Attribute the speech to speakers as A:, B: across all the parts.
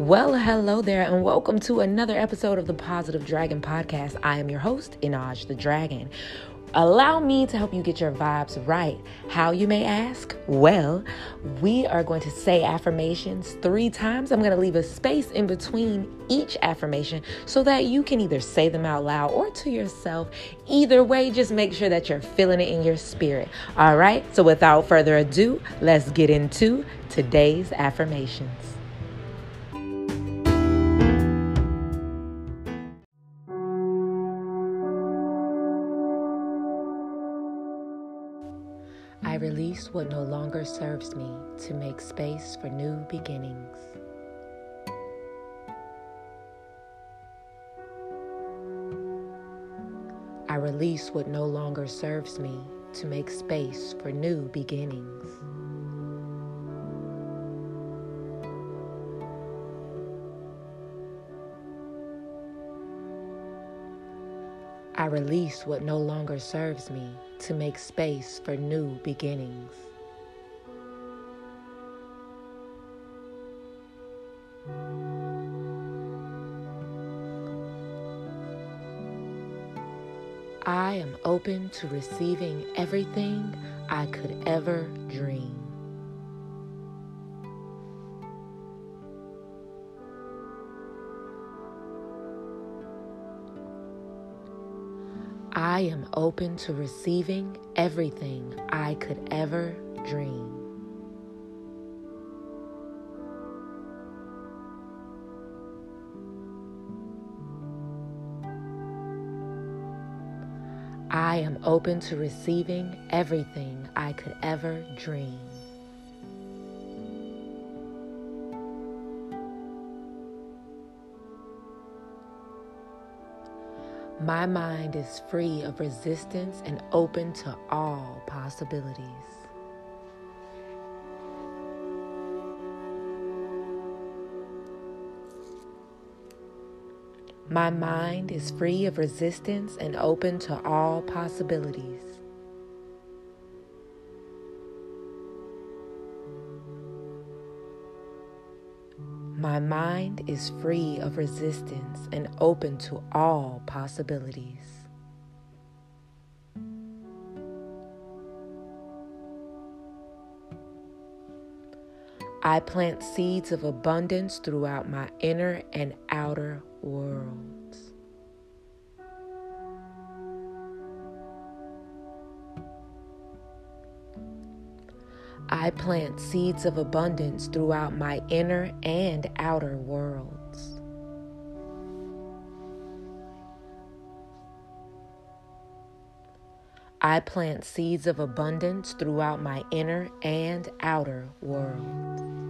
A: Well, hello there, and welcome to another episode of the Positive Dragon Podcast. I am your host, Inaj the Dragon. Allow me to help you get your vibes right. How you may ask? Well, we are going to say affirmations three times. I'm going to leave a space in between each affirmation so that you can either say them out loud or to yourself. Either way, just make sure that you're feeling it in your spirit. All right, so without further ado, let's get into today's affirmations. What no longer serves me to make space for new beginnings. I release what no longer serves me to make space for new beginnings. I release what no longer serves me to make space for new beginnings. I am open to receiving everything I could ever dream. I am open to receiving everything I could ever dream. I am open to receiving everything I could ever dream. My mind is free of resistance and open to all possibilities. My mind is free of resistance and open to all possibilities. My mind is free of resistance and open to all possibilities. I plant seeds of abundance throughout my inner and outer worlds. I plant seeds of abundance throughout my inner and outer worlds. I plant seeds of abundance throughout my inner and outer worlds.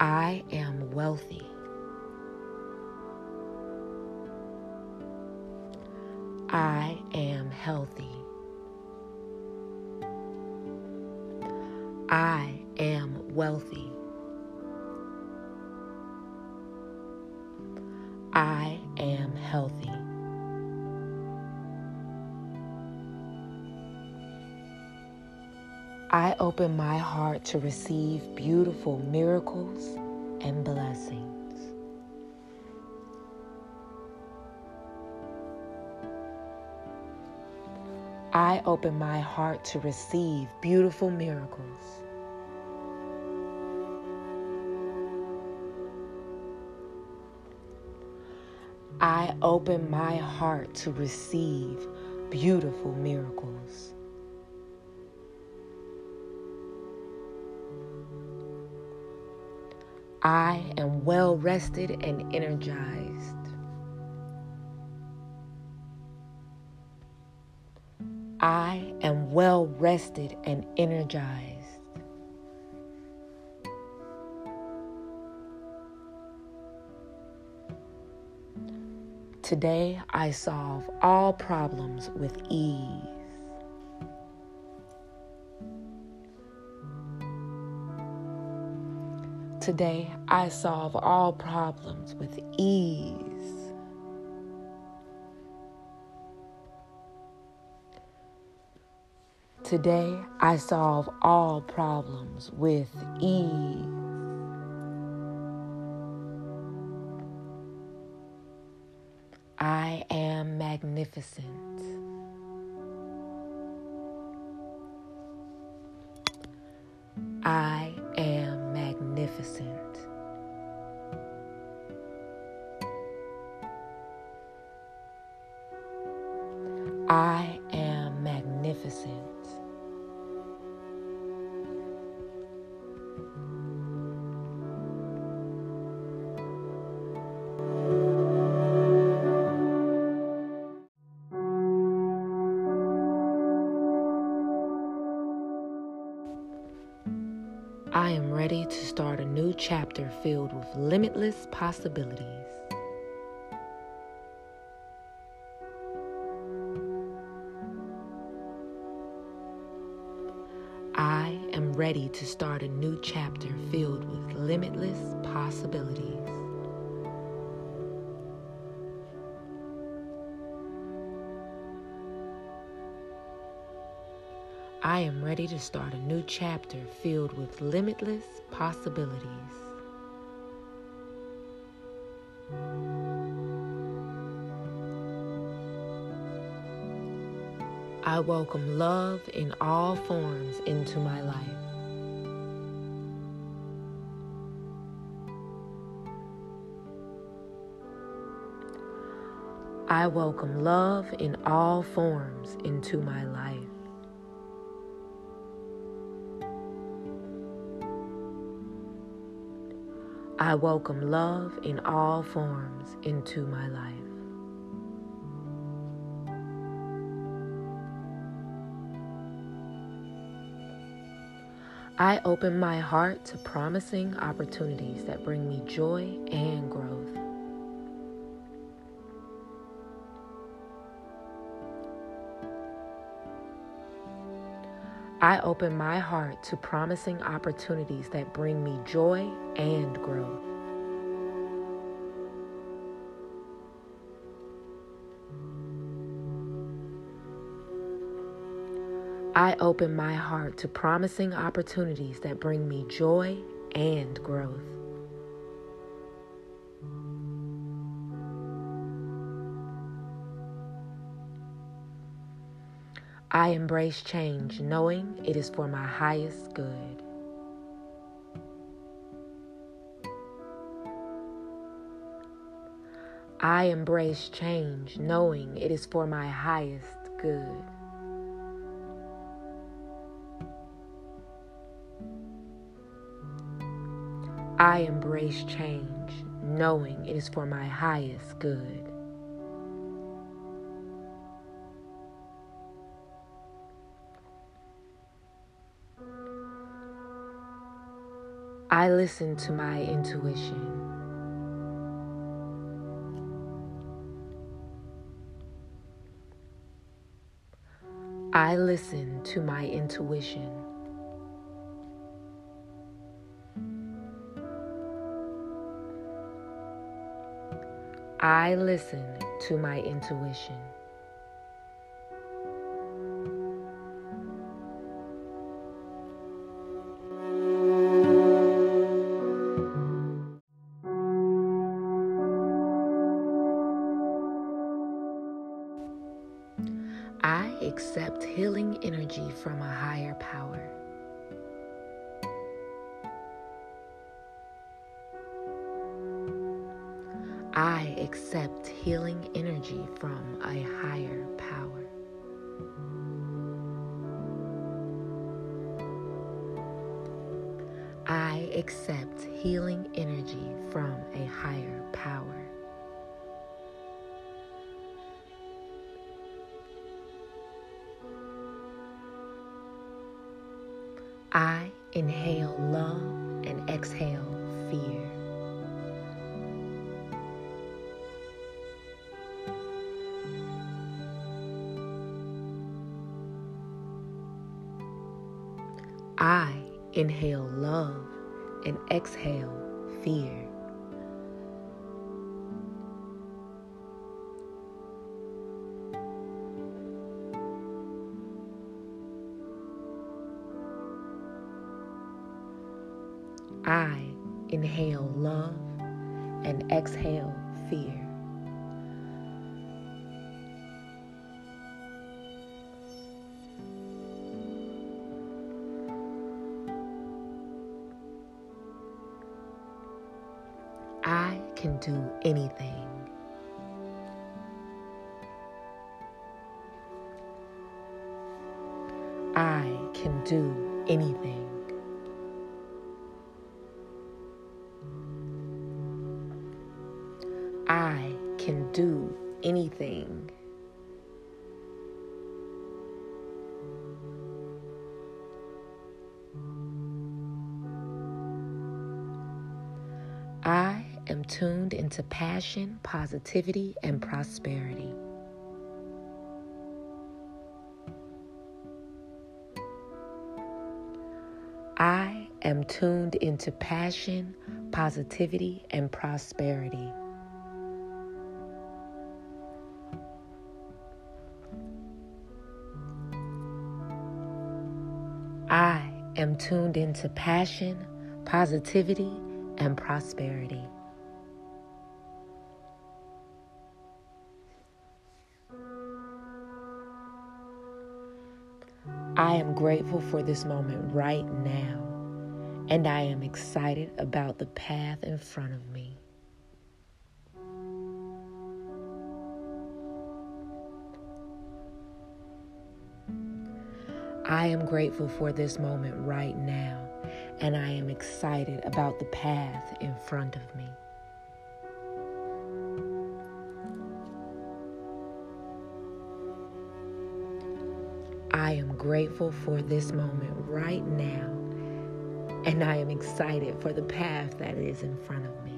A: I am wealthy. I am healthy. I am wealthy. I am healthy. Open my heart to receive beautiful miracles and blessings. I open my heart to receive beautiful miracles. I open my heart to receive beautiful miracles. I am well rested and energized. I am well rested and energized. Today I solve all problems with ease. Today I solve all problems with ease. Today I solve all problems with ease. I am magnificent. I ready to start a new chapter filled with limitless possibilities. I am ready to start a new chapter filled with limitless possibilities. I am ready to start a new chapter filled with limitless possibilities. I welcome love in all forms into my life. I welcome love in all forms into my life. I welcome love in all forms into my life. I open my heart to promising opportunities that bring me joy and growth. I open my heart to promising opportunities that bring me joy and growth. I open my heart to promising opportunities that bring me joy and growth. I embrace change knowing it is for my highest good. I embrace change knowing it is for my highest good. I embrace change knowing it is for my highest good. I listen to my intuition. I listen to my intuition. I listen to my intuition. Accept healing energy from a higher power. I accept healing energy from a higher power. I accept healing energy from a higher power. I inhale love and exhale fear. I inhale love and exhale fear. And exhale fear. I can do anything. I can do anything. I can do anything. I am tuned into passion, positivity, and prosperity. I am tuned into passion, positivity, and prosperity. I am tuned into passion, positivity, and prosperity. I am grateful for this moment right now, and I am excited about the path in front of me. I am grateful for this moment right now, and I am excited about the path in front of me. I am grateful for this moment right now, and I am excited for the path that is in front of me.